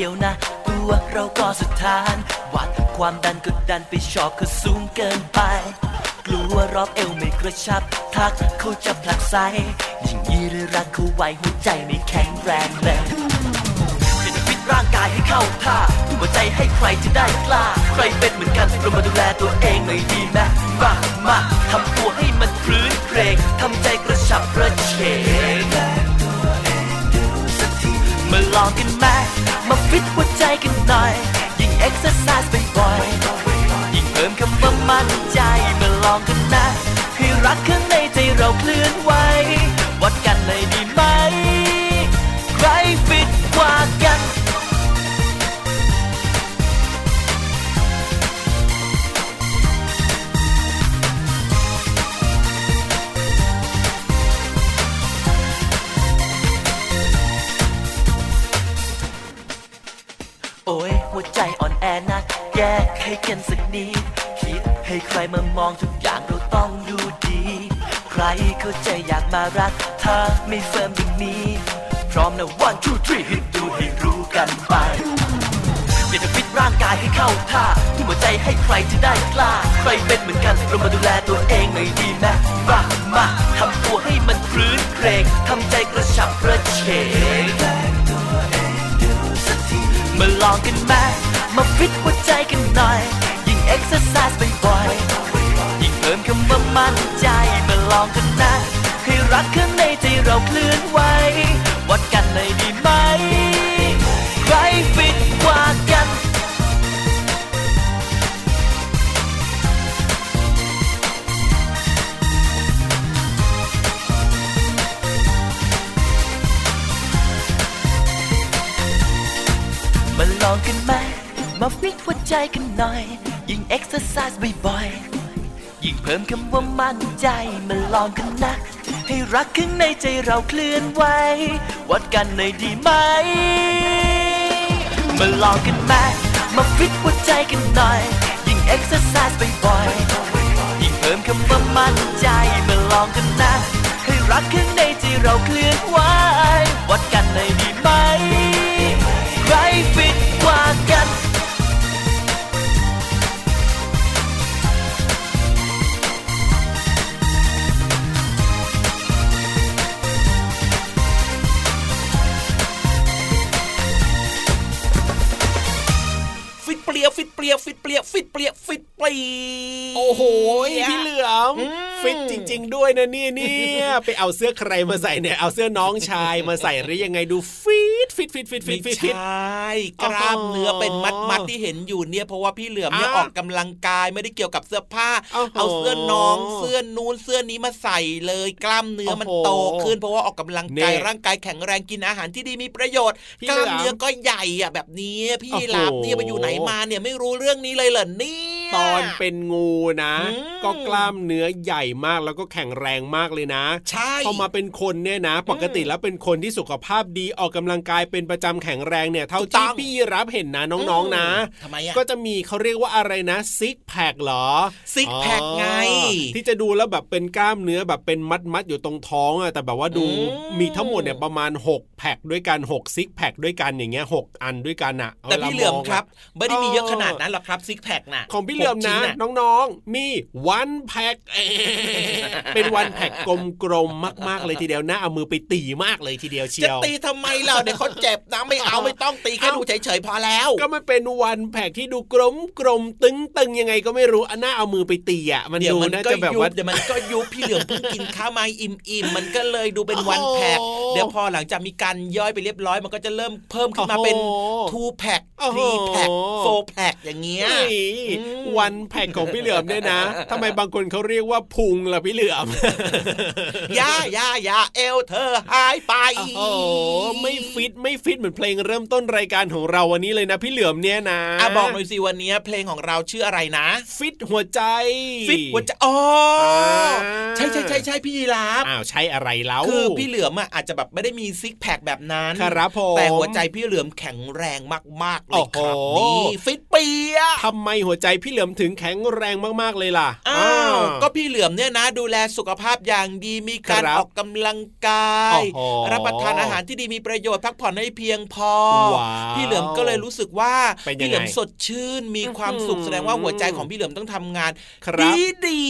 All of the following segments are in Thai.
ดียวนะ ตัวเราก็สุดทานวัดความดันก็ดันไปชอบเขาสูงเกินไป กลัวรอบเอวไม่กระชับ ทักเขาจะผลักไสยิ่งยีหรือรักเขาไว้หัวใจไม่แข็งแรงเลยเป็นฟิตร่างกายให้เข้าท่าหัวใจให้ใครจะได้กล้า ใครเป็นเหมือนกันเรามาดูแลตัวเองหน่อยดีไหมมามาทำตัวให้มันพรื้นเครงทำใจก ฟิตหัวใจกันหน่อย ยิ่งเอ็กซ์ไซส์บ่อยๆยิ่งเพิ่มคำว่ามั่นใจมาลองกันนะ ให้รักข้างในใจเราเคลื่อนไหว กันสักนิดคิดให้ใครมามองทุกอย่างเราต้องดูดี ใครเข้าใจอยากมารัก ถ้าไม่เฟิร์มอย่างนี้ พร้อมนะ one two three ให้ดูให้รู้กันไปอยากจะฟิตร่างกายให้เข้าท่าทุ่มหัวใจให้ใครจะได้กล้า ใครเป็นเหมือนกันเรามาดูแลตัวเองหน่อยดีไหมมามาทำตัวให้มันพรื้นเครงทำใจกระฉับกระเฉงมาลองกันไหม มาฟิตหัวใจกันหน่อย ยิ่งเอ็กซ์ไซส์บ่อยๆยิ่งเพิ่มคำว่ามั่นใจมาลองกันนะ ให้รักข้างในใจเราเคลื่อนไหว วัดกันเลยดีไหม ใครฟิตกว่ากันมาลองกันไหม มาฟิตหัวใจกันหน่อย ยิ่งเอ็กซ์ไซส์บ่อยๆ ยิ่งเพิ่มคำว่ามั่นใจมาลองกันนะ ให้รักข้างในใจเราเคลื่อนไหว วัดกันหน่อยดีไหม มาลองกันไหมมาฟิตหัวใจกันหน่อย ยิ่งเอ็กซ์ไซส์บ่อยๆ ยิ่งเพิ่มคำว่ามั่นใจมาลองกันนะ ให้รักข้างในใจเราเคลื่อนไหว วัดกันหน่อยดีไหม ปลี่ยวฟิตเปลี่ยวฟิตเปลี่ยวฟิตเปลี่ยวฟิตเปลี่ยวโอ้โหพี่เหลือมฟิตจริง ๆ ด้วยนะเนี่ยเนี่ยไปเอาเสื้อใครมาใส่เนี่ยเอาเสื้อน้องชายมาใส่หรือยังไงดูฟิต ฟิตฟิตฟิตฟิไม่ตฟิตใชฟิต่กล้ามเนื้อเป็นมัดมัดๆที่เห็นอยู่เนี่ยเพราะว่าพี่เหลือมเนี่ยอะออกกำลังกายไม่ได้เกี่ยวกับเสื้อผ้าโอ้โหเอาเสื้อน้องเสื้อนู้นเสื้อนี้มาใส่เลย กล้ามเนื้อมันโอ้โหโตขึ้น เพราะว่าออกกำลังกายเนี่ยร่างกายแข็งแรงกินอาหารที่ดีมีประโยชน์พี่กล้ามเหลือมเนื้อก็ใหญ่อะแบบนี้ พี่โอ้โหลาบเนี่ยไปอยู่ไหนมาเนี่ยไม่รู้เรื่องนี้เลยเหรอเนี่ย ตอนเป็นงูนะอืมก็กล้ามเนื้อใหญ่มากแล้วก็แข็งแรงมากเลยนะใช่พอมาเป็นคนเนี่ยนะ ปกติแล้วเป็นคนที่สุขภาพดีออกกำลังกายเป็นประจำแข็งแรงเนี่ย เท่าถูกต้ที่องพี่รับเห็นนะน้องๆนะทำไมอะก็จะมีเขาเรียกว่าอะไรนะซิกแพคเหรอซิกแพคไงอ๋อที่จะดูแล้วแบบเป็นกล้ามเนื้อแบบเป็นมัดมัดๆอยู่ตรงท้องอะแต่แบบว่าดูอืมมีทั้งหมดเนี่ยประมาณ 6 แพคด้วยกัน6ซิกแพคด้วยกันอย่างเงี้ยหกอันด้วยกันอะแต่พี่เหลือมวาครับ ไม่ได้มีเยอะเออขนาดนั้นหรอกครับซิกแพคน่ะของพี่เหลือมหกชิ้นะน่น้องๆ มีวันแพ็คเป็นวันแพ็คกลมๆมาก ๆ เลยทีเดียวนะเอามือไปตีมากเลยทีเดียวเชีจะยวตีทำไมเราเดี๋ยวเขาเจ็บนะไม่เอาไม่ต้องตีแค่เอ้าดูเฉยๆพอแล้ว ก็มันเป็นวันแพ็คที่ดูกลมกลมๆตึงตึงๆยังไงก็ไม่รู้อันน่าเอามือไปตีอะมันเดี๋ยวดูมันน่าก็จะแบบยุว่าบเดี๋ยวมันก็ยุบพี่เหลือมเพิ่งกินข้าวมาอิ่มๆมันก็เลยดูเป็นวันแพ็คโอ้โหเดี๋ยวพอหลังจากมีการย่อยไปเรียบร้อย มันก็จะเริ่มเพิ่มขึ้นมาเป็นโอ้โห two pack โอ้โห three pack four pack อย่างเงี้ยเฮ้ยอืมวันแพ็คของพี่เหลือมเนี่ยนะทำไมบางคนเขาเรียกว่าพุงล่ะพี่เหลือมย่าย่าย่าเอวเธอหายไปโอ้โหไม่ฟิตไม่ฟิตเหมือนเพลงเริ่มต้นรายการของเราวันนี้เลยนะ พี่เหลือมเนี่ยนะอะบอกหน่อยสิวันนี้เพลงของเราชื่ออะไรนะ ฟิตหัวใจ ฟิตหัวใจอ๋ออาใช่ใช่ใช่ใช่พี่ยีราฟอ้าวใช่อะไรแล้วคือพี่เหลือมอะอาจจะแบบไม่ได้มีซิกแพคแบบนั้นครับผมแต่หัวใจพี่เหลือมแข็งแรงมากๆเลยครับโอ้โหนี่ฟิตเปียะทำไมหัวใจพี่เหลือมถึงแข็งแรงมากๆเลยล่ะอ้าวก็พี่เหลือมเนี่ยนะ ดูแลสุขภาพอย่างดีมีการครับออกกำลังกายโอ้โหรับประทานอาหารที่ดีมีประโยชน์พักผ่อนให้เพียงพอว้าวพี่เหลือมก็เลยรู้สึกว่าเป็นยังไงพี่เหลือมสดชื่นมีความสุขอื้อหือแสดงว่าหัวใจของพี่เหลือมต้องทำงานครับดีดี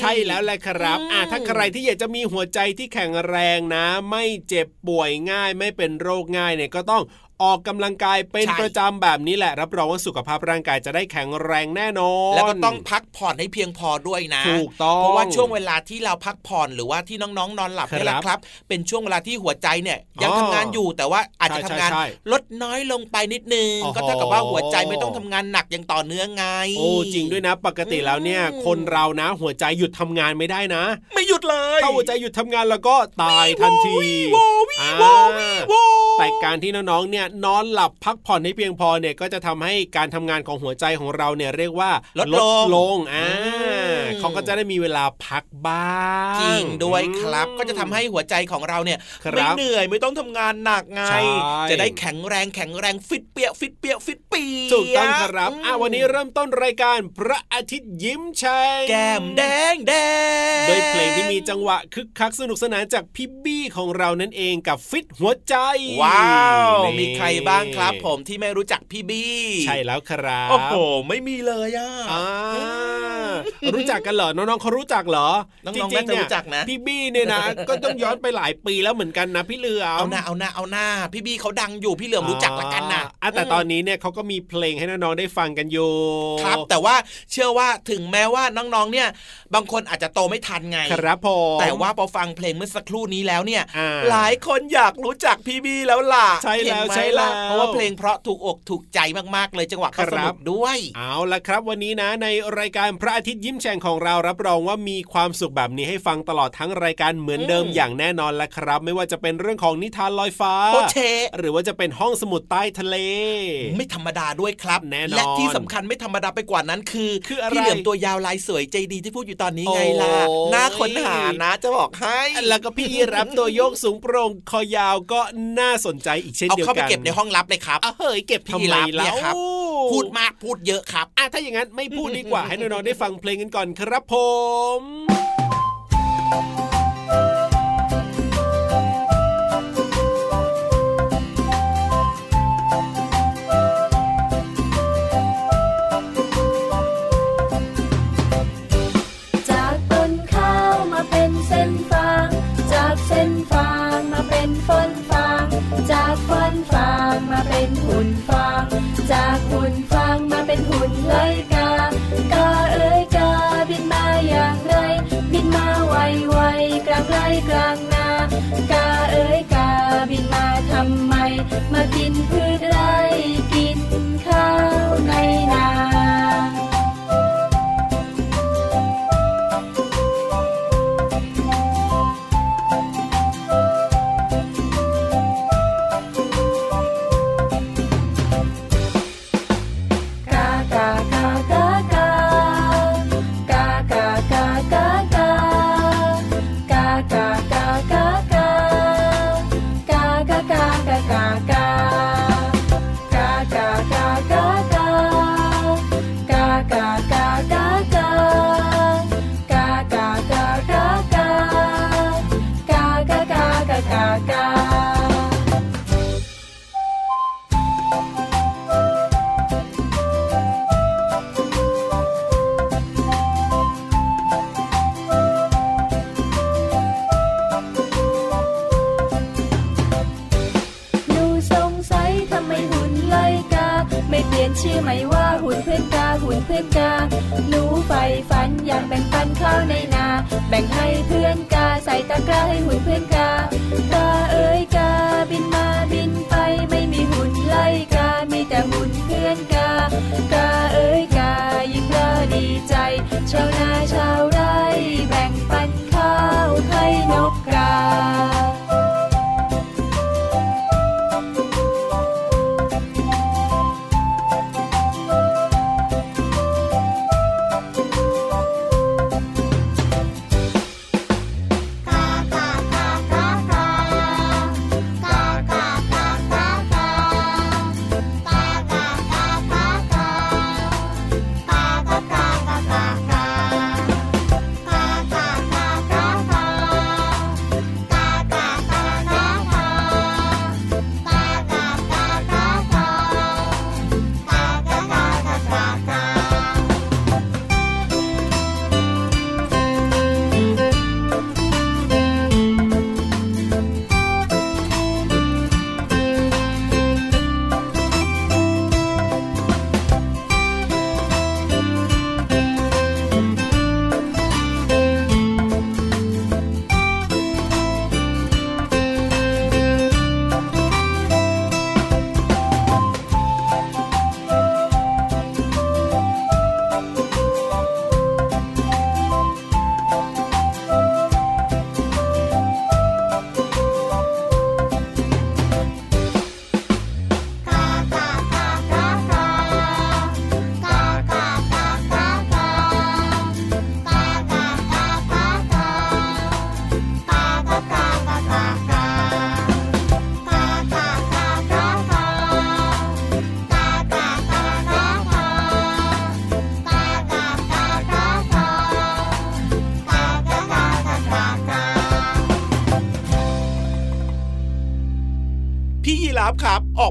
ใช่แล้วแหละครับอะถ้าใครที่อยากจะมีหัวใจที่แข็งแรงนะ ไม่เจ็บป่วยง่าย ไม่เป็นโรคง่ายเนี่ยก็ต้อง ออกกำลังกายเป็นประจำแบบนี้แหละ รับรองว่าสุขภาพร่างกายจะได้แข็งแรงแน่นอน แล้วก็ต้องพักผ่อนให้เพียงพอด้วยนะถูกต้องเพราะว่าช่วงเวลาที่เราพักผ่อนหรือว่าที่น้องๆ นอนหลับครับนี่แหละครับ เป็นช่วงเวลาที่หัวใจเนี่ยยังอ๋อทำงานอยู่แต่ว่าอาจจะใช่ทำงานใช่ลดน้อยลงไปนิดนึงโอ้โหก็เท่ากับว่าหัวใจไม่ต้องทำงานหนักอย่างต่อเนื่องไง โอ้จริงด้วยนะ ปกติแล้วเนี่ยอืมคนเรานะ หัวใจหยุดทำงานไม่ได้นะ ไม่หยุดเลยถ้าหัวใจหยุดทำงานแล้วก็ตายทันทีวีโววีโวอ่าวีโวแต่การที่น้องๆเนี่ยนอนหลับพักผ่อนให้เพียงพอเนี่ยก็จะทำให้การทำงานของหัวใจของเราเนี่ยเรียกว่าลดลงลงอ่าอืมเขาก็จะได้มีเวลาพักบ้างจริงด้วยครับอืมก็จะทำให้หัวใจของเราเนี่ยครับไม่เหนื่อยไม่ต้องทำงานหนักไงใช่จะได้แข็งแรงแข็งแรงฟิตเปรี๊ยะฟิตเปรี๊ยะฟิตเปรี๊ยะถูกต้องครับอะมวันนี้เริ่มต้นรายการพระอาทิตย์ยิ้มแฉ่งแก้มแดงแดงโดยเพลงที่มีจังหวะคึกคักสนุกสนานจากพี่บี้ของเรานั่นเองกับฟิตหัวใจ ว้าวนี่มีใครบ้างครับ ผมที่ไม่รู้จักพี่บี้ใช่แล้วครับโอ้โหไม่มีเลยอะอ่ารู้จักกันเหรอน้องๆเขารู้จักเหรอน้องๆจริน่าจะๆเนี่ยรู้จักนะพี่บี้เนี่ยนะก็ต้องย้อนไปหลายปีแล้วเหมือนกันนะพี่เหลือมเอาหน้าเอาหน้าเอาหน้าพี่บี้เขาดังอยู่พี่เหลือมรู้จักละกันนะอ่าแต่ตอนนี้เนี่ยเขาก็มีเพลงให้น้องๆได้ฟังกันอยู่ครับ แต่ว่าเชื่อว่าถึงแม้ว่าน้องๆเนี่ย บางคนอาจจะโตไม่ทันไงครับผมแต่ว่าพอฟังเพลงเมื่อสักครู่นี้แล้วเนี่ยอ่าหลายคนอยากรู้จักพี่บี้แล้วล่ะใช่แล้วเห็นไหมใช่แล้วะเพราะว่าเพลงเพราะถูกอกถูกใจมากๆ เลยจังหวะก็คสรันุบกด้วย เอาละครับ วันนี้นะในรายการพระอาทิตย์ยิ้มแฉ่งของเรารับรองว่ามีความสุขแบบนี้ให้ฟังตลอดทั้งรายการเหมือนเดิมอืมอย่างแน่นอนละครับ ไม่ว่าจะเป็นเรื่องของนิทานลอยฟ้าโอเชหรือว่าจะเป็นห้องสมุดใต้ทะเล ไม่ธรรมดาด้วยครับแน่นอนและที่สำคัญไม่ธรรมดาไปกว่านั้นคือคืออะไรพี่เหลือมตัวยาวลายสวยใจดีที่พูดอยู่ตอนนี้ไงล่ะโอ้ยน่าค้นหานะจะบอกให้ แล้วก็พี่ยีรับตัวโยกสูงโปร่งคอยาวก็น่าสนใจอีกเช่นเอาเดียวเข้าไปกันเก็บในห้องลับเลยครับเอาเฮ้ยเก็บพี่ทำยีไมราฟเนี่แล้ยวครับพูดมากพูดเยอะครับอะถ้าอย่างนั้นไม่พูดดีกว่าให้น้องๆได้ฟังเพลงกันก่อนครับผม ชื่อไหมว่าหุ่นเพื่อนกาหุ่นเพื่อนกาหนูไฟฟันอยากแบ่งปันข้าวในนา แบ่งให้เพื่อนกาใส่ตะกร้าให้หุ่นเพื่อนกากาเอ้ยกาบินมาบินไปไม่มีหุ่นไล่กา มีแต่หุ่นเพื่อนกากาเอ้ยกายิ้มก็ดีใจชาวนาชาวไร่แบ่งปันข้าวให้นกกา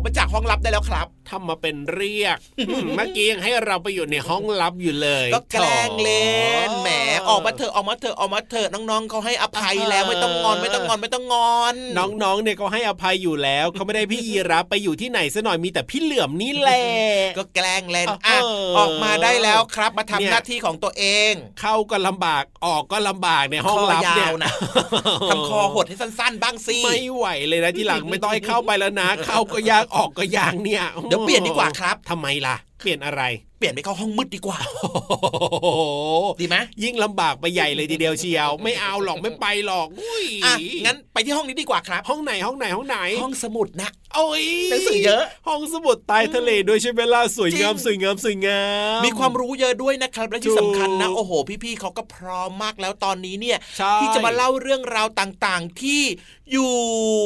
มาจากห้องลับได้แล้วครับ ทำมาเป็นเรียก เมื่อกี้ยังให้เราไปอยู่ในห้องลับอยู่เลย ก็แกล้งเล่นโถแหมออกมาเถอะออกมาเถอะออกมาเถอะน้องๆเขาให้อภัยแล้วไม่ต้องงอนไม่ต้องงอนไม่ต้องงอน น้องๆเนี่ยก็ให้อภัยอยู่แล้วเขาไม่ได้พี่ยีรับไปอยู่ที่ไหนซะหน่อยมีแต่พี่เหลือมนี่แหละก็แกล้งเล่นเอออะออกมาได้แล้วครับมาทำเนี่ยหน้าที่ของตัวเอง เข้าก็ลำบากออกก็ลำบากในห้องลับเนี่ยคอยาวนะทำคอหดให้สั้นๆ บ้างสิไม่ไหวเลยนะที่หลังไม่ต้องให้เข้าไปแล้วนะ เข้าก็ยากออกก็ยากเนี่ยเดี๋ยวเปลี่ยนดีกว่าครับทำไมล่ะ เปลี่ยนอะไร ปลี่ยนไปเข้าห้องมืดดีกว่าโอ้โหดีไหมยิ่งลำบากไปใหญ่เลยทีเดียวเชียว ไม่เอาหรอกไม่ไปหรอกอุ้ยอะงั้นไปที่ห้องนี้ดีกว่าครับ ห้องไหนห้องไหนห้องไหน ห้องสมุดนะโอ้ยหนังสือเยอะ ห้องสมุดใต้ทะเลด้วยใช่ไหมล่ะสวยงามจริงสวยงามสวยงามมีความรู้เยอะด้วยนะครับและที่สำคัญนะถูกโอ้โห พี่ๆเขาก็พร้อมมากแล้วตอนนี้เนี่ยใช่ที่จะมาเล่าเรื่องราวต่างๆที่อยู่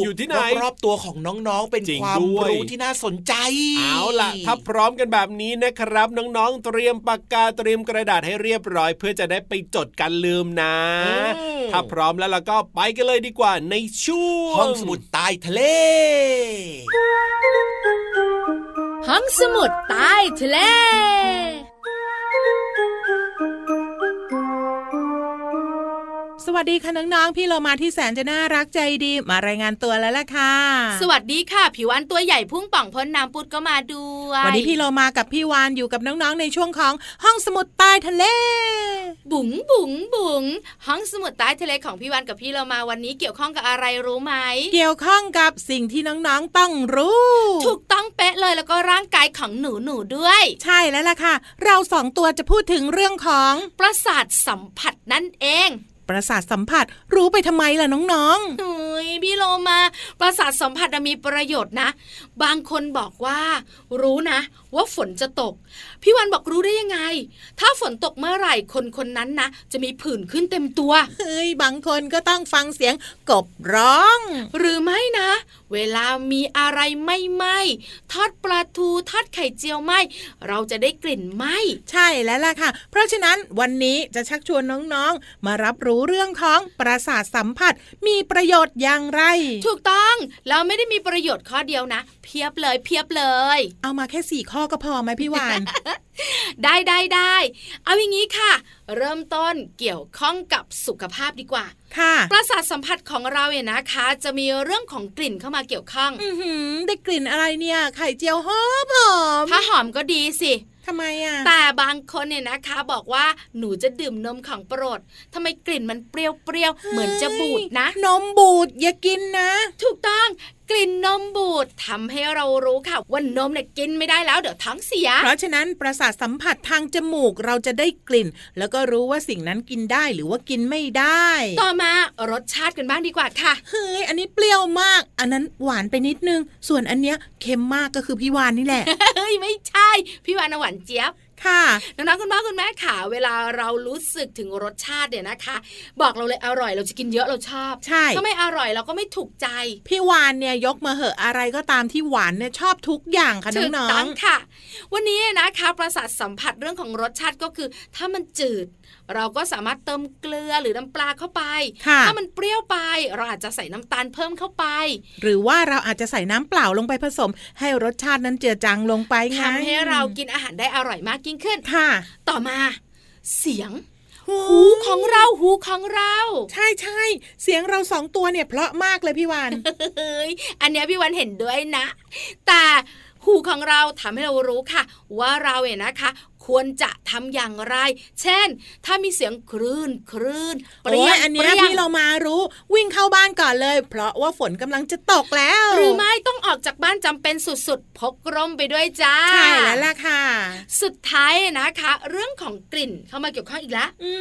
อยู่ที่ไหนรอบๆตัวของน้องๆเป็นจริงความด้วยรู้ที่น่าสนใจเอาล่ะถ้าพร้อมกันแบบนี้นะครับน้องๆเตรียมปากกาเตรียมกระดาษให้เรียบร้อย เพื่อจะได้ไปจดกันลืมนะอืมถ้าพร้อมแล้วเราก็ไปกันเลยดีกว่าในช่วงห้องสมุดใต้ทะเล ห้องสมุดใต้ทะเล วัสดีค่ะน้องๆ พี่เรามาที่แสนจะน่ารักใจดีมารายงานตัวแล้วล่ะค่ะ สวัสดีค่ะ ผิววันตัวใหญ่พุ่งป่องพ้นน้ำปุดก็มาด้วยวันนี้พี่เรามากับพี่วานอยู่กับน้องๆในช่วงของห้องสมุดใต้ทะเล บุ๋งบุ๋งบุ๋งห้องสมุดใต้ทะเลของพี่วันกับพี่เรามาวันนี้เกี่ยวข้องกับอะไรรู้ไหม เกี่ยวข้องกับสิ่งที่น้องๆต้องรู้ ถูกต้องเป๊ะเลยแล้วก็ร่างกายของหนูหนูด้วย ใช่แล้วล่ะค่ะ เราสองตัวจะพูดถึงเรื่องของประสาทสัมผัสนั่นเอง ประสาทสัมผัสรู้ไปทำไมล่ะน้องเฮ้ยพี่โลมาประสาทสัมผัสน่ะมีประโยชน์นะ บางคนบอกว่า รู้นะ ว่าฝนจะตก พี่วันบอกรู้ได้ยังไง ถ้าฝนตกเมื่อไหร่คนคนนั้นนะจะมีผื่นขึ้นเต็มตัวๆเฮ้ยบางคนก็ต้องฟังเสียงกบร้อง หรือไม่นะเวลามีอะไรไม่ไหมทอดปลาทูทอดไข่เจียวไหมเราจะได้กลิ่นไหมใช่แล้วล่ะค่ะ เพราะฉะนั้นวันนี้จะชักชวนน้องๆ มารับรู้เรื่องของประสาทสัมผัสมีประโยชน์อย่างไร ถูกต้องเราไม่ได้มีประโยชน์ข้อเดียวนะ เพียบเลยเพียบเลย เอามาแค่สี่ข้อก็พอไหมพี่วาน ได้ได้ได้เอาอย่างนี้ค่ะ เริ่มต้นเกี่ยวข้องกับสุขภาพดีกว่า ค่ะ ประสาทสัมผัสของเราเนี่ยนะคะ จะมีเรื่องของกลิ่นเข้ามาเกี่ยวข้อง อือหือได้กลิ่นอะไรเนี่ย ไข่เจียวหอมหอมถ้าหอมก็ดีสิทำไมอะแต่บางคนเนี่ยนะคะบอกว่าหนูจะดื่มนมของโปรดทำไมกลิ่นมันเปรี้ยวๆเหมือนจะบูดนะ นมบูดอย่ากินนะ ถูกต้อง กลิ่นนมบูดทำให้เรารู้ค่ะว่านมเนี่ยกินไม่ได้แล้วเดี๋ยวท้องเสีย เพราะฉะนั้นประสาทสัมผัสทางจมูกเราจะได้กลิ่น แล้วก็รู้ว่าสิ่งนั้นกินได้หรือว่ากินไม่ได้ ต่อมารสชาติกันบ้างดีกว่าค่ะ เฮ้ยอันนี้เปรี้ยวมาก อันนั้นหวานไปนิดนึง ส่วนอันเนี้ยเค็มมากก็คือพี่วานนี่แหละ เฮ้ยไม่ใช่ พี่วานหวานเจี๊ยบ ค่ะน้องๆคุณพ่อคุณแม่ขาเวลาเรารู้สึกถึงรสชาติเนี่ยนะคะ บอกเราเลยอร่อยเราจะกินเยอะเราชอบ ใช่ถ้าไม่อร่อยเราก็ไม่ถูกใจ พี่วานเนี่ยยกมาเหอะอะไรก็ตามที่หวานเนี่ยชอบทุกอย่างค่ะถูกน้อต้องงค่ะ วันนี้นะคะประสาทสัมผัสเรื่องของรสชาติก็คือ ถ้ามันจืดเราก็สามารถเติมเกลือหรือน้ำปลาเข้าไปๆค่ะถ้ามันเปรี้ยวไป เราอาจจะใส่น้ำตาลเพิ่มเข้าไป หรือว่าเราอาจจะใส่น้ำเปล่าลงไปผสม ให้รสชาตินั้นเจือจางลงไปไงทำให้เรากินอาหารได้อร่อยมากยิ่งขึ้นค่ะ ต่อมา เสียงหูหูของเราหูของเรา ใช่ใช่เสียงเราสองตัวเนี่ยเพราะมากเลยพี่วานเฮ้ยอันเนี้ยพี่วันเห็นด้วยนะ แต่หูของเราทำให้เรารู้ค่ะ ว่าเราเนี่ยนะคะ ควรจะทำอย่างไร เช่น ถ้ามีเสียงคลื่นคลื่นเปโอ้รี้ยยงอันเนี้ยเปรี้ยงพี่เรามารู้วิ่งเข้าบ้านก่อนเลย เพราะว่าฝนกำลังจะตกแล้ว หรือไม่ต้องออกจากบ้านจำเป็นสุดๆ พกร่มไปด้วยจ้า ใช่แล้วล่ะค่ะ สุดท้ายนะคะ เรื่องของกลิ่นเข้ามาเกี่ยวข้องอีกแล้วอื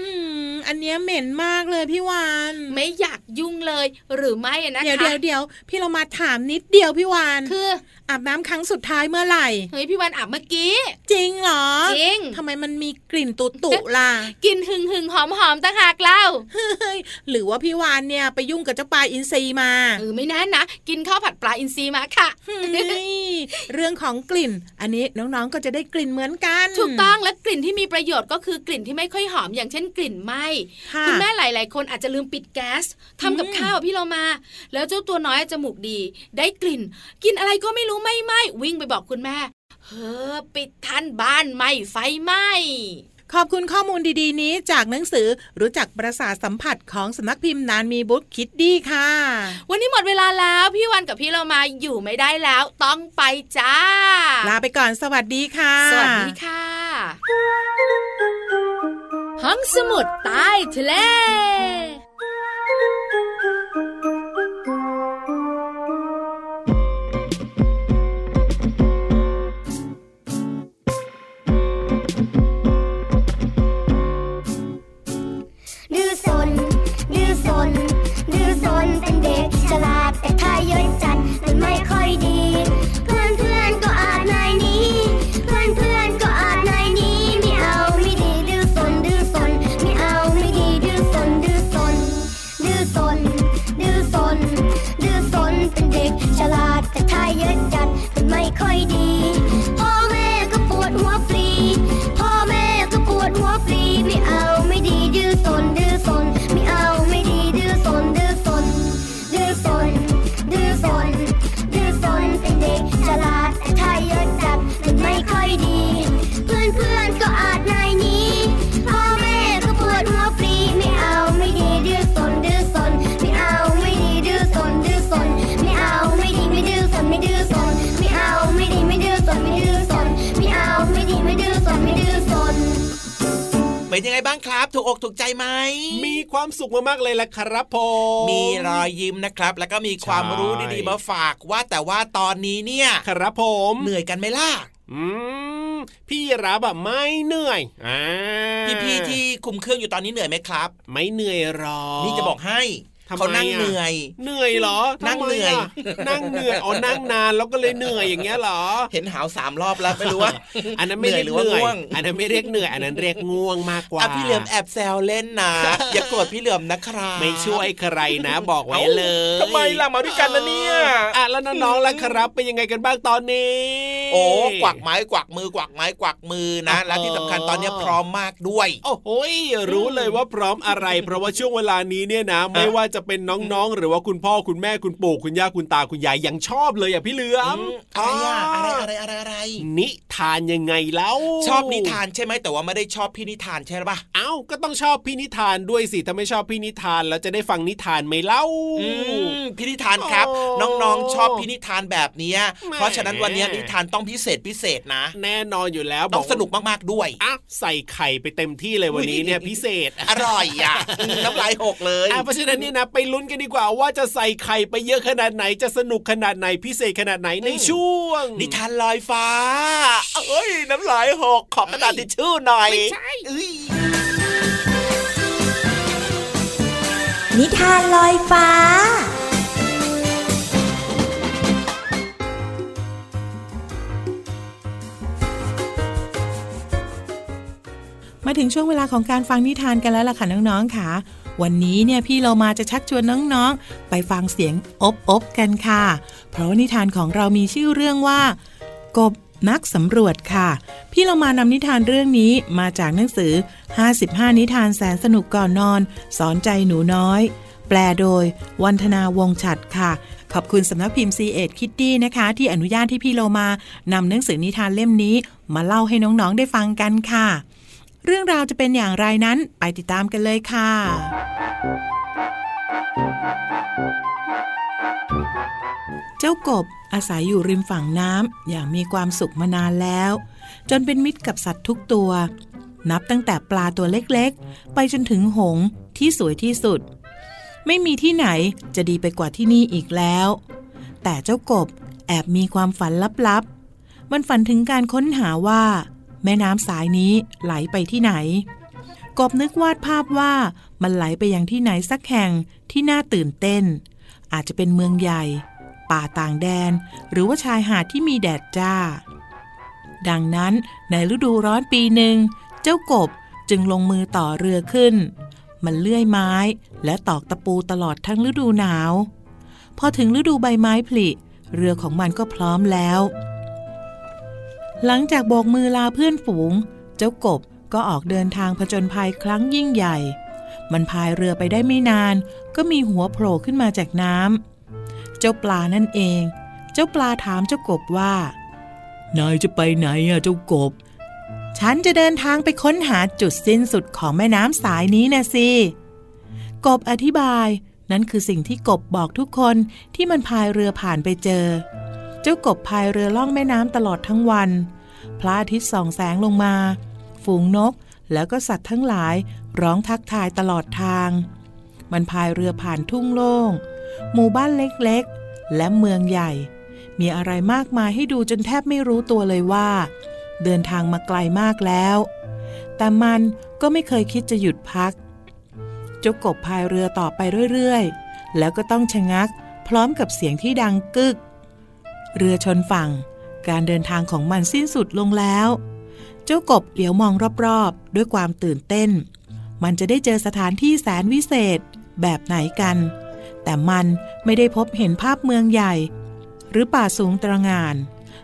มอันเนี้ยเหม็นมากเลยพี่วานไม่อยากยุ่งเลยหรือไม่นะคะเดี๋ยวเดี๋ยวเดี๋ยวพี่เรามาถามนิดเดียวพี่วานคือ อาบน้ำครั้งสุดท้ายเมื่อไหร่เฮ้ยพี่วันอาบเมื่อกี้ จริงเหรอจริงงทำไมมันมีกลิ่นตุตุๆล่ะกินหึงหึงหอมหอมๆต่างหากเล่าเฮ้ยหรือว่าพี่วานเนี่ยไปยุ่งกับเจ้าปลาอินทรีมาเออไม่แน่นะกินข้าวผัดปลาอินทรีมาค่ะเฮ้ยเรื่องของกลิ่น อันนี้น้องๆก็จะได้กลิ่นเหมือนกันถูกต้องและกลิ่นที่มีประโยชน์ก็คือกลิ่นที่ไม่ค่อยหอมอย่างเช่นกลิ่นไหม้ค่ะคุณแม่หลาย ๆ คนอาจจะลืมปิดแก๊สทำกับอืมข้าวพี่เรามา แล้วเจ้าตัวน้อยจมูกดี ได้กลิ่น กินอะไรก็ไม่รู้ไม่ไหม้วิ่งไปบอกคุณแม่ เฮ้อปิดทันบ้านไหม้ไฟไหม้ขอบคุณข้อมูลดีๆ นี้จากหนังสือรู้จักประสาทสัมผัสของสำนักพิมพ์นานมีบุ๊กคิดดีค่ะ วันนี้หมดเวลาแล้ว พี่วันกับพี่เรามาอยู่ไม่ได้แล้ว ต้องไปจ้า ลาไปก่อนสวัสดีค่ะ สวัสดีค่ะ ห้องสมุดใต้ทะเล เป็นยังไงบ้างครับถูกอกถูกใจไหมมีความสุขมากๆเลยแหละครับผมมีรอยยิ้มนะครับ แล้วก็มีความใช่รู้ดีๆมาฝากว่าแต่ว่าตอนนี้เนี่ยครับผมเหนื่อยกันไหมล่ะอืมพี่รับอะไม่เหนื่อยอ่าพี่ๆที่คุมเครื่องอยู่ตอนนี้เหนื่อยไหมครับ ไม่เหนื่อยหรอกนี่จะบอกให้ทำไม เขานั่งอะเหนื่อย เหนื่อยเหรอ นั่งทำไมะเหนื่อย นั่งเหนื่อย อ๋อ นั่งนานแล้วก็เลยเหนื่อยอย่างเงี้ยเหรอ เห็นหาวสามรอบแล้วไม่รู้ว่า อันนั้นไม่เรียกหรือเหว่านื่อยง่วงอันนั้นไม่เรียกเหนื่อย อันนั้นเรียกง่วงมากกว่าอะพี่เหลือมแอบแซวเล่นนะ อย่าโกรธพี่เหลือมนะครับ ไม่ช่วยใครนะบอกไว้เลยทำไมล่ะมาด้วยกันนะเนี่ย อะแล้วน้องๆล่ะครับเป็นยังไงกันบ้างตอนนี้ โอ้ กวักไม้กวักมือกวักไม้กวักมือนะ และที่สำคัญตอนนี้พร้อมมากด้วย โอ้โหยรู้เลยว่าพร้อมอะไร เพราะว่าช่วงเวลานี้เนี่ยนะ ไม่ว่าจะเป็นน้องๆ หรือว่าคุณพ่อคุณแม่คุณปู่คุณย่าคุณตาคุณยายยังชอบเลยอะพี่เหลือมอะไรอะอะไรอะไรอะไรอะไร นิทานยังไงแล้วชอบนิทานใช่ไหมแต่ว่าไม่ได้ชอบพี่นิทานใช่ปะเอ้าก็ต้องชอบพี่นิทานด้วยสิถ้าไม่ชอบพี่นิทานแล้วจะได้ฟังนิทานไหมเล่าอืมพี่นิทานครับโอ้น้องๆชอบพี่นิทานแบบเนี้ยแหมเพราะฉะนั้นวันนี้นิทานต้องพิเศษพิเศษนะ แน่นอนอยู่แล้วต้องบสนุกมากๆด้วยอะใส่ไข่ไปเต็มที่เลยวันนี้เนี่ยพิเศษอร่อยอะน้ำลายหกเลยอะเพราะฉะนั้นนี่นะไปลุ้นกันดีกว่าว่าจะใส่ไข่ไปเยอะขนาดไหนจะสนุกขนาดไหนพิเศษขนาดไหนในช่วง นิทานลอยฟ้า เอ้ย น้ำลายหกขอกระดาษทิชชู่หน่อยไม่ใช่เอ้ยนิทานลอยฟ้ามาถึงช่วงเวลาของการฟังนิทานกันแล้วล่ะค่ะน้องๆค่ะ วันนี้เนี่ยพี่เรามาจะชักชวนน้องๆ ไปฟังเสียงอบอบกันค่ะ เพราะานิทานของเรามีชื่อเรื่องว่า กบนักสำรวจค่ะ พี่เรามานำนิทานเรื่องนี้มาจากหนังสือ 55 นิทานแสนสนุกก่อนนอน สอนใจหนูน้อย แปลโดย วันธนาวงฉัดค่ะ ขอบคุณสำนักพิมพ์ C ีเอ็ดคิตตี้นะคะ ที่อนุญาตที่พี่โลมานำหนังสือนิทานเล่มนี้ มาเล่าให้น้องๆได้ฟังกันค่ะ เรื่องราวจะเป็นอย่างไรนั้นไปติดตามกันเลยค่ะเจ้ากบอาศัยอยู่ริมฝั่งน้ำอย่างมีความสุขมานานแล้ว จนเป็นมิตรกับสัตว์ทุกตัว นับตั้งแต่ปลาตัวเล็กๆ ไปจนถึงหงส์ที่สวยที่สุด ไม่มีที่ไหนจะดีไปกว่าที่นี่อีกแล้ว แต่เจ้ากบแอบมีความฝันลับๆ มันฝันถึงการค้นหาว่า แม่น้ำสายนี้ไหลไปที่ไหน กบนึกวาดภาพว่ามันไหลไปยังที่ไหนสักแห่งที่น่าตื่นเต้น อาจจะเป็นเมืองใหญ่ ป่าต่างแดน หรือว่าชายหาดที่มีแดดจ้า ดังนั้นในฤดูร้อนปีหนึ่ง เจ้ากบจึงลงมือต่อเรือขึ้น มันเลื่อยไม้และตอกตะปูตลอดทั้งฤดูหนาว พอถึงฤดูใบไม้ผลิ เรือของมันก็พร้อมแล้ว หลังจากโบกมือลาเพื่อนฝูง เจ้ากบก็ออกเดินทางผจญภัยครั้งยิ่งใหญ่ มันพายเรือไปได้ไม่นาน ก็มีหัวโผล่ขึ้นมาจากน้ำเจ้าปลานั่นเอง เจ้าปลาถามเจ้ากบว่า นายจะไปไหนอะเจ้ากบ ฉันจะเดินทางไปค้นหาจุดสิ้นสุดของแม่น้ำสายนี้นะสิ กบอธิบาย นั่นคือสิ่งที่กบบอกทุกคนที่มันพายเรือผ่านไปเจอเจ้ากบพายเรือล่องแม่น้ำตลอดทั้งวัน พระอาทิตย์ส่องแสงลงมา ฝูงนกแล้วก็สัตว์ทั้งหลายร้องทักทายตลอดทาง มันพายเรือผ่านทุ่งโล่ง หมู่บ้านเล็กๆ และเมืองใหญ่ มีอะไรมากมายให้ดูจนแทบไม่รู้ตัวเลยว่า เดินทางมาไกลมากแล้ว แต่มันก็ไม่เคยคิดจะหยุดพักเจ้ากบพายเรือต่อไปเรื่อยๆ แล้วก็ต้องชะงัก พร้อมกับเสียงที่ดังกึก เรือชนฝั่ง การเดินทางของมันสิ้นสุดลงแล้ว เจ้ากบเหลียวมองรอบๆ ด้วยความตื่นเต้น มันจะได้เจอสถานที่แสนวิเศษแบบไหนกัน แต่มันไม่ได้พบเห็นภาพเมืองใหญ่ หรือป่าสูงตระหง่าน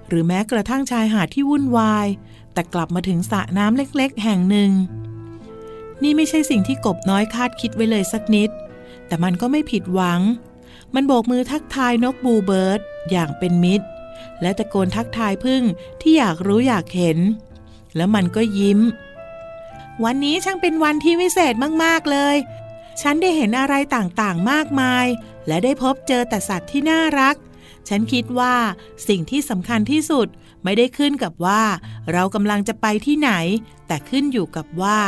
หรือแม้กระทั่งชายหาดที่วุ่นวาย แต่กลับมาถึงสระน้ำเล็กๆ แห่งหนึ่ง นี่ไม่ใช่สิ่งที่กบน้อยคาดคิดไว้เลยสักนิด แต่มันก็ไม่ผิดหวัง มันโบกมือทักทายนกบูเบิร์ดอย่างเป็นมิตร และตะโกนทักทายพึ่งที่อยากรู้อยากเห็น แล้วมันก็ยิ้ม วันนี้ช่างเป็นวันที่วิเศษมาก ๆ เลย ฉันได้เห็นอะไรต่างๆ มากมาย และได้พบเจอแต่สัตว์ที่น่ารัก ฉันคิดว่าสิ่งที่สำคัญที่สุดไม่ได้ขึ้นกับว่า เรากำลังจะไปที่ไหน แต่ขึ้นอยู่กับว่า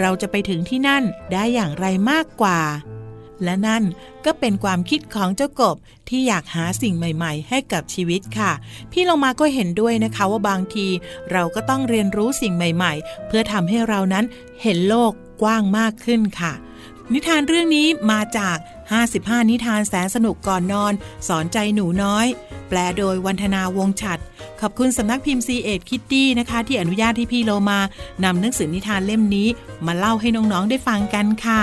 เราจะไปถึงที่นั่นได้อย่างไรมากกว่า และนั่นก็เป็นความคิดของเจ้ากบที่อยากหาสิ่งใหม่ ๆ ให้กับชีวิตค่ะ พี่เรามาก็เห็นด้วยนะคะว่าบางทีเราก็ต้องเรียนรู้สิ่งใหม่ ๆ เพื่อทำให้เรานั้นเห็นโลกกว้างมากขึ้นค่ะ นิทานเรื่องนี้มาจาก 55 นิทานแสนสนุกก่อนนอน สอนใจหนูน้อย แปลโดยวันธนาวงฉัดขอบคุณสำนักพิมพ์ซีเอ็ดคิตตี้นะคะ ที่อนุญาตให้พี่โลมานำหนังสือนิทานเล่มนี้ มาเล่าให้น้องๆได้ฟังกันค่ะ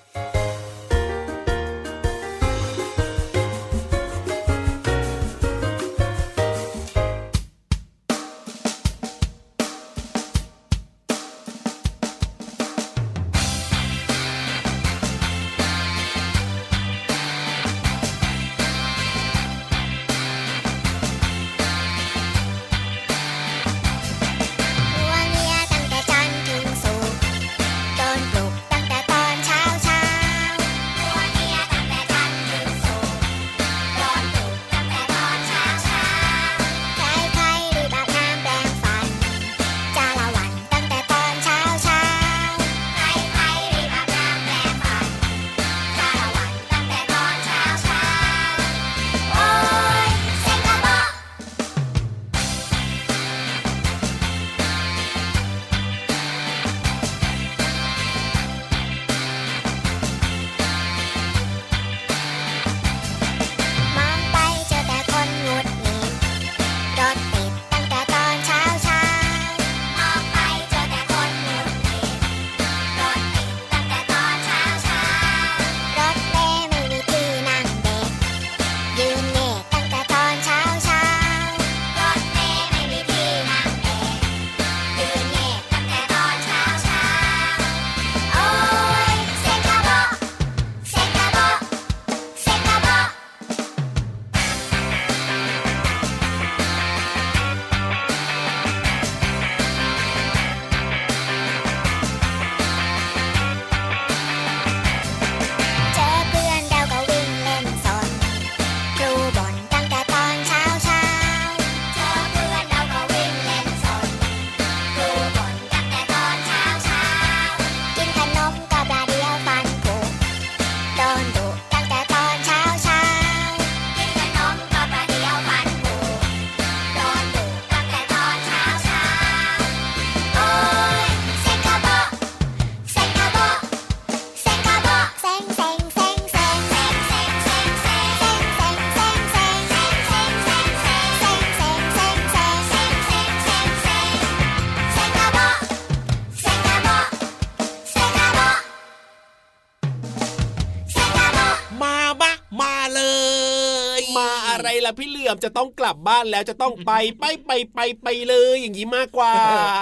มจะต้องกลับบ้านแล้วจะต้องไปไปไปไปไปเลยอย่างนี้มากกว่า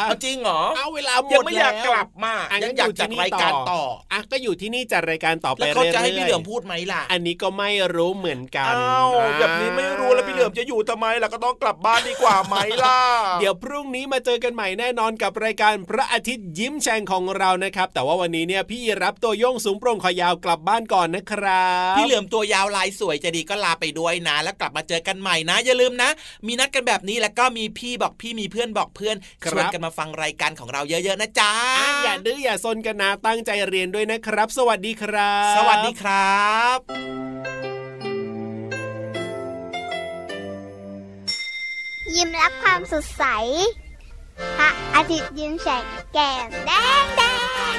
เอาจริงเหรอเอาเวลาหมดยังไม่อยากแล้วกลับมาอะยังั้งนอยากอยู่จัดที่นี่รายการต่ออะก็อยู่ที่นี่จัดรายการต่อไปแล้วเขาเรื่อยๆจะให้พี่เหลือมพูดไหมล่ะ อันนี้ก็ไม่รู้เหมือนกันอ้าวแบบนี้ไม่รู้แล้วพี่เหลือมจะอยู่ทำไมล่ะก็ต้องกลับบ้านดีกว่าไหมล่ะเดี๋ยวพรุ่งนี้มาเจอกันใหม่แน่นอนกับรายการพระอาทิตย์ยิ้มแฉ่งของเรานะครับ แต่ว่าวันนี้เนี่ยพี่รับตัวโยงสูงโปร่งคอยาวกลับบ้านก่อนนะครับ พี่เหลือมตัวยาวลายสวยจะดีก็ลาไปด้วยนะ แล้วกลับมาเจอกันใหม่นะ อย่าลืมนะ มีนัดกันแบบนี้แล้วก็มีพี่บอกพี่มีเพื่อนบอกเพื่อนชวนกันมาฟังรายการของเราเยอะๆนะจ๊ะอะอย่าดื้ออย่าซนกันนะตั้งใจเรียนด้วยนะครับ สวัสดีครับ สวัสดีครับยิ้มรับความสดใส พระอาทิตย์ยิ้มแฉกแก้มแดงแดง